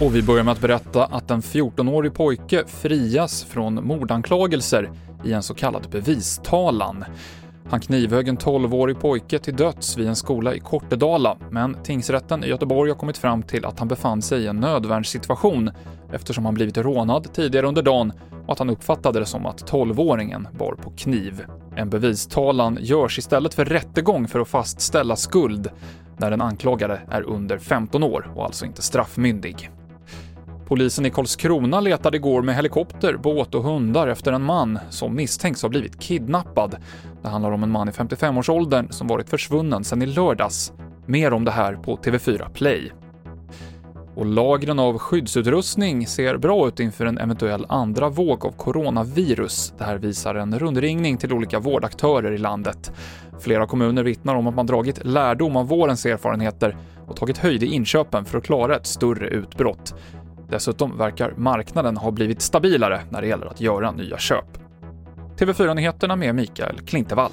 Och vi börjar med att berätta att en 14-årig pojke frias från mordanklagelser i en så kallad bevistalan. Han knivhögg en 12-årig pojke till döds vid en skola i Kortedala, men tingsrätten i Göteborg har kommit fram till att han befann sig i en nödvärnssituation eftersom han blivit rånad tidigare under dagen och att han uppfattade det som att 12-åringen bar på kniv. En bevistalan görs istället för rättegång för att fastställa skuld när den anklagade är under 15 år och alltså inte straffmyndig. Polisen i Karlskrona letade igår med helikopter, båt och hundar efter en man som misstänks ha blivit kidnappad. Det handlar om en man i 55-årsåldern som varit försvunnen sedan i lördags. Mer om det här på TV4 Play. Och lagren av skyddsutrustning ser bra ut inför en eventuell andra våg av coronavirus. Det här visar en rundringning till olika vårdaktörer i landet. Flera kommuner vittnar om att man dragit lärdom av vårens erfarenheter och tagit höjd i inköpen för att klara ett större utbrott. Dessutom verkar marknaden ha blivit stabilare när det gäller att göra nya köp. TV4-nyheterna med Mikael Klintevall.